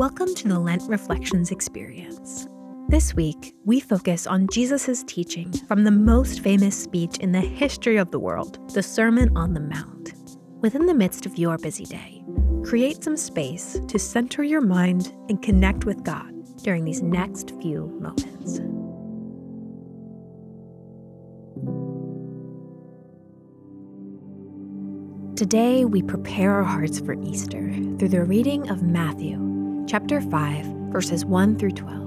Welcome to the Lent Reflections experience. This week, we focus on Jesus' teaching from the most famous speech in the history of the world, the Sermon on the Mount. Within the midst of your busy day, create some space to center your mind and connect with God during these next few moments. Today, we prepare our hearts for Easter through the reading of Matthew chapter 5, verses 1 through 12.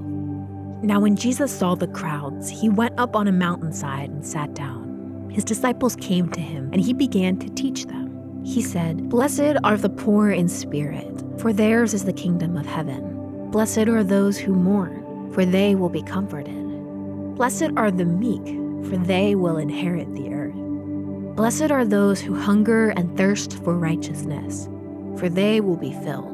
Now, when Jesus saw the crowds, he went up on a mountainside and sat down. His disciples came to him, and he began to teach them. He said, Blessed are the poor in spirit, for theirs is the kingdom of heaven. Blessed are those who mourn, for they will be comforted. Blessed are the meek, for they will inherit the earth. Blessed are those who hunger and thirst for righteousness, for they will be filled.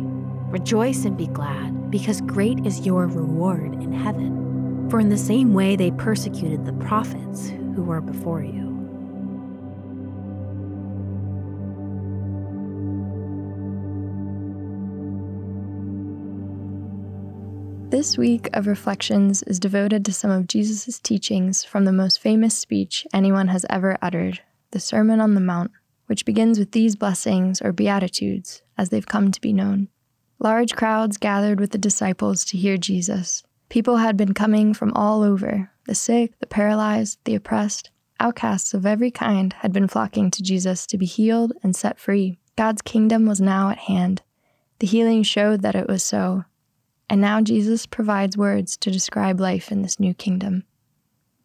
Rejoice and be glad, because great is your reward in heaven. For in the same way they persecuted the prophets who were before you. This week of reflections is devoted to some of Jesus' teachings from the most famous speech anyone has ever uttered, the Sermon on the Mount, which begins with these blessings or beatitudes as they've come to be known. Large crowds gathered with the disciples to hear Jesus. People had been coming from all over the sick, the paralyzed, the oppressed. Outcasts of every kind had been flocking to Jesus to be healed and set free. God's kingdom was now at hand. The healing showed that it was so. And now Jesus provides words to describe life in this new kingdom.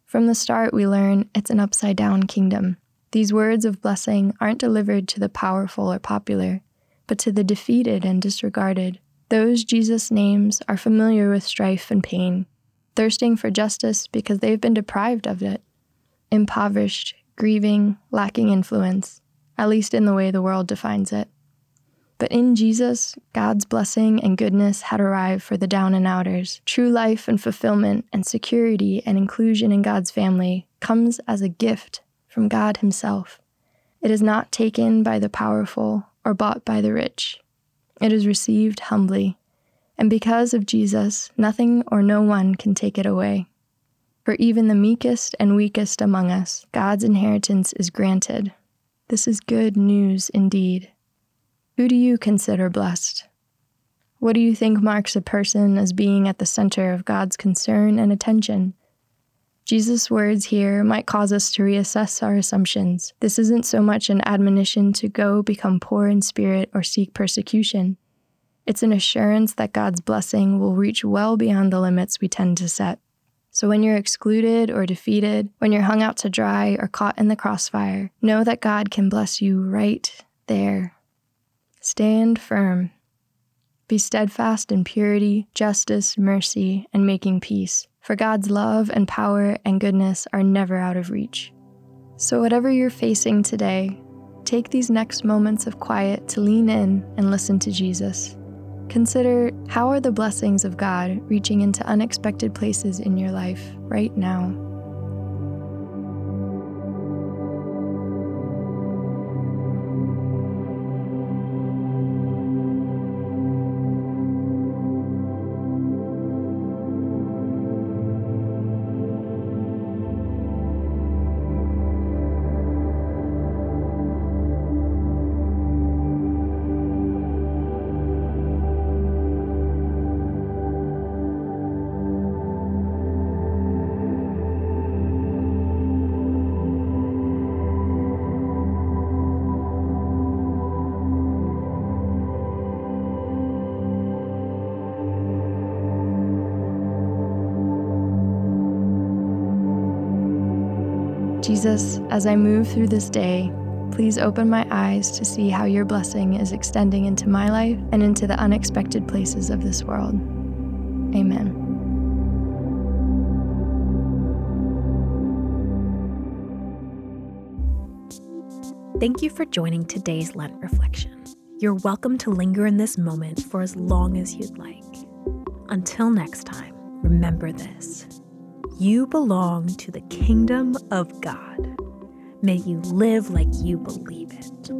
From the start, we learn it's an upside down kingdom. These words of blessing aren't delivered to the powerful or popular but to the defeated and disregarded. Those Jesus names are familiar with strife and pain, thirsting for justice because they've been deprived of it, impoverished, grieving, lacking influence, at least in the way the world defines it. But in Jesus, God's blessing and goodness had arrived for the down and outers. True life and fulfillment and security and inclusion in God's family comes as a gift from God Himself. It is not taken by the powerful or bought by the rich. It is received humbly, and because of Jesus, nothing or no one can take it away. For even the meekest and weakest among us, God's inheritance is granted. This is good news indeed. Who do you consider blessed? What do you think marks a person as being at the center of God's concern and attention? Jesus' words here might cause us to reassess our assumptions. This isn't so much an admonition to go become poor in spirit or seek persecution. It's an assurance that God's blessing will reach well beyond the limits we tend to set. So when you're excluded or defeated, when you're hung out to dry or caught in the crossfire, know that God can bless you right there. Stand firm. Be steadfast in purity, justice, mercy, and making peace for God's love and power and goodness are never out of reach. So, whatever you're facing today, take these next moments of quiet to lean in and listen to Jesus. Consider how are the blessings of God reaching into unexpected places in your life right now. Jesus, as I move through this day, please open my eyes to see how your blessing is extending into my life and into the unexpected places of this world. Amen. Thank you for joining today's Lent reflection. You're welcome to linger in this moment for as long as you'd like. Until next time, remember this you belong to the kingdom of God. May you live like you believe it.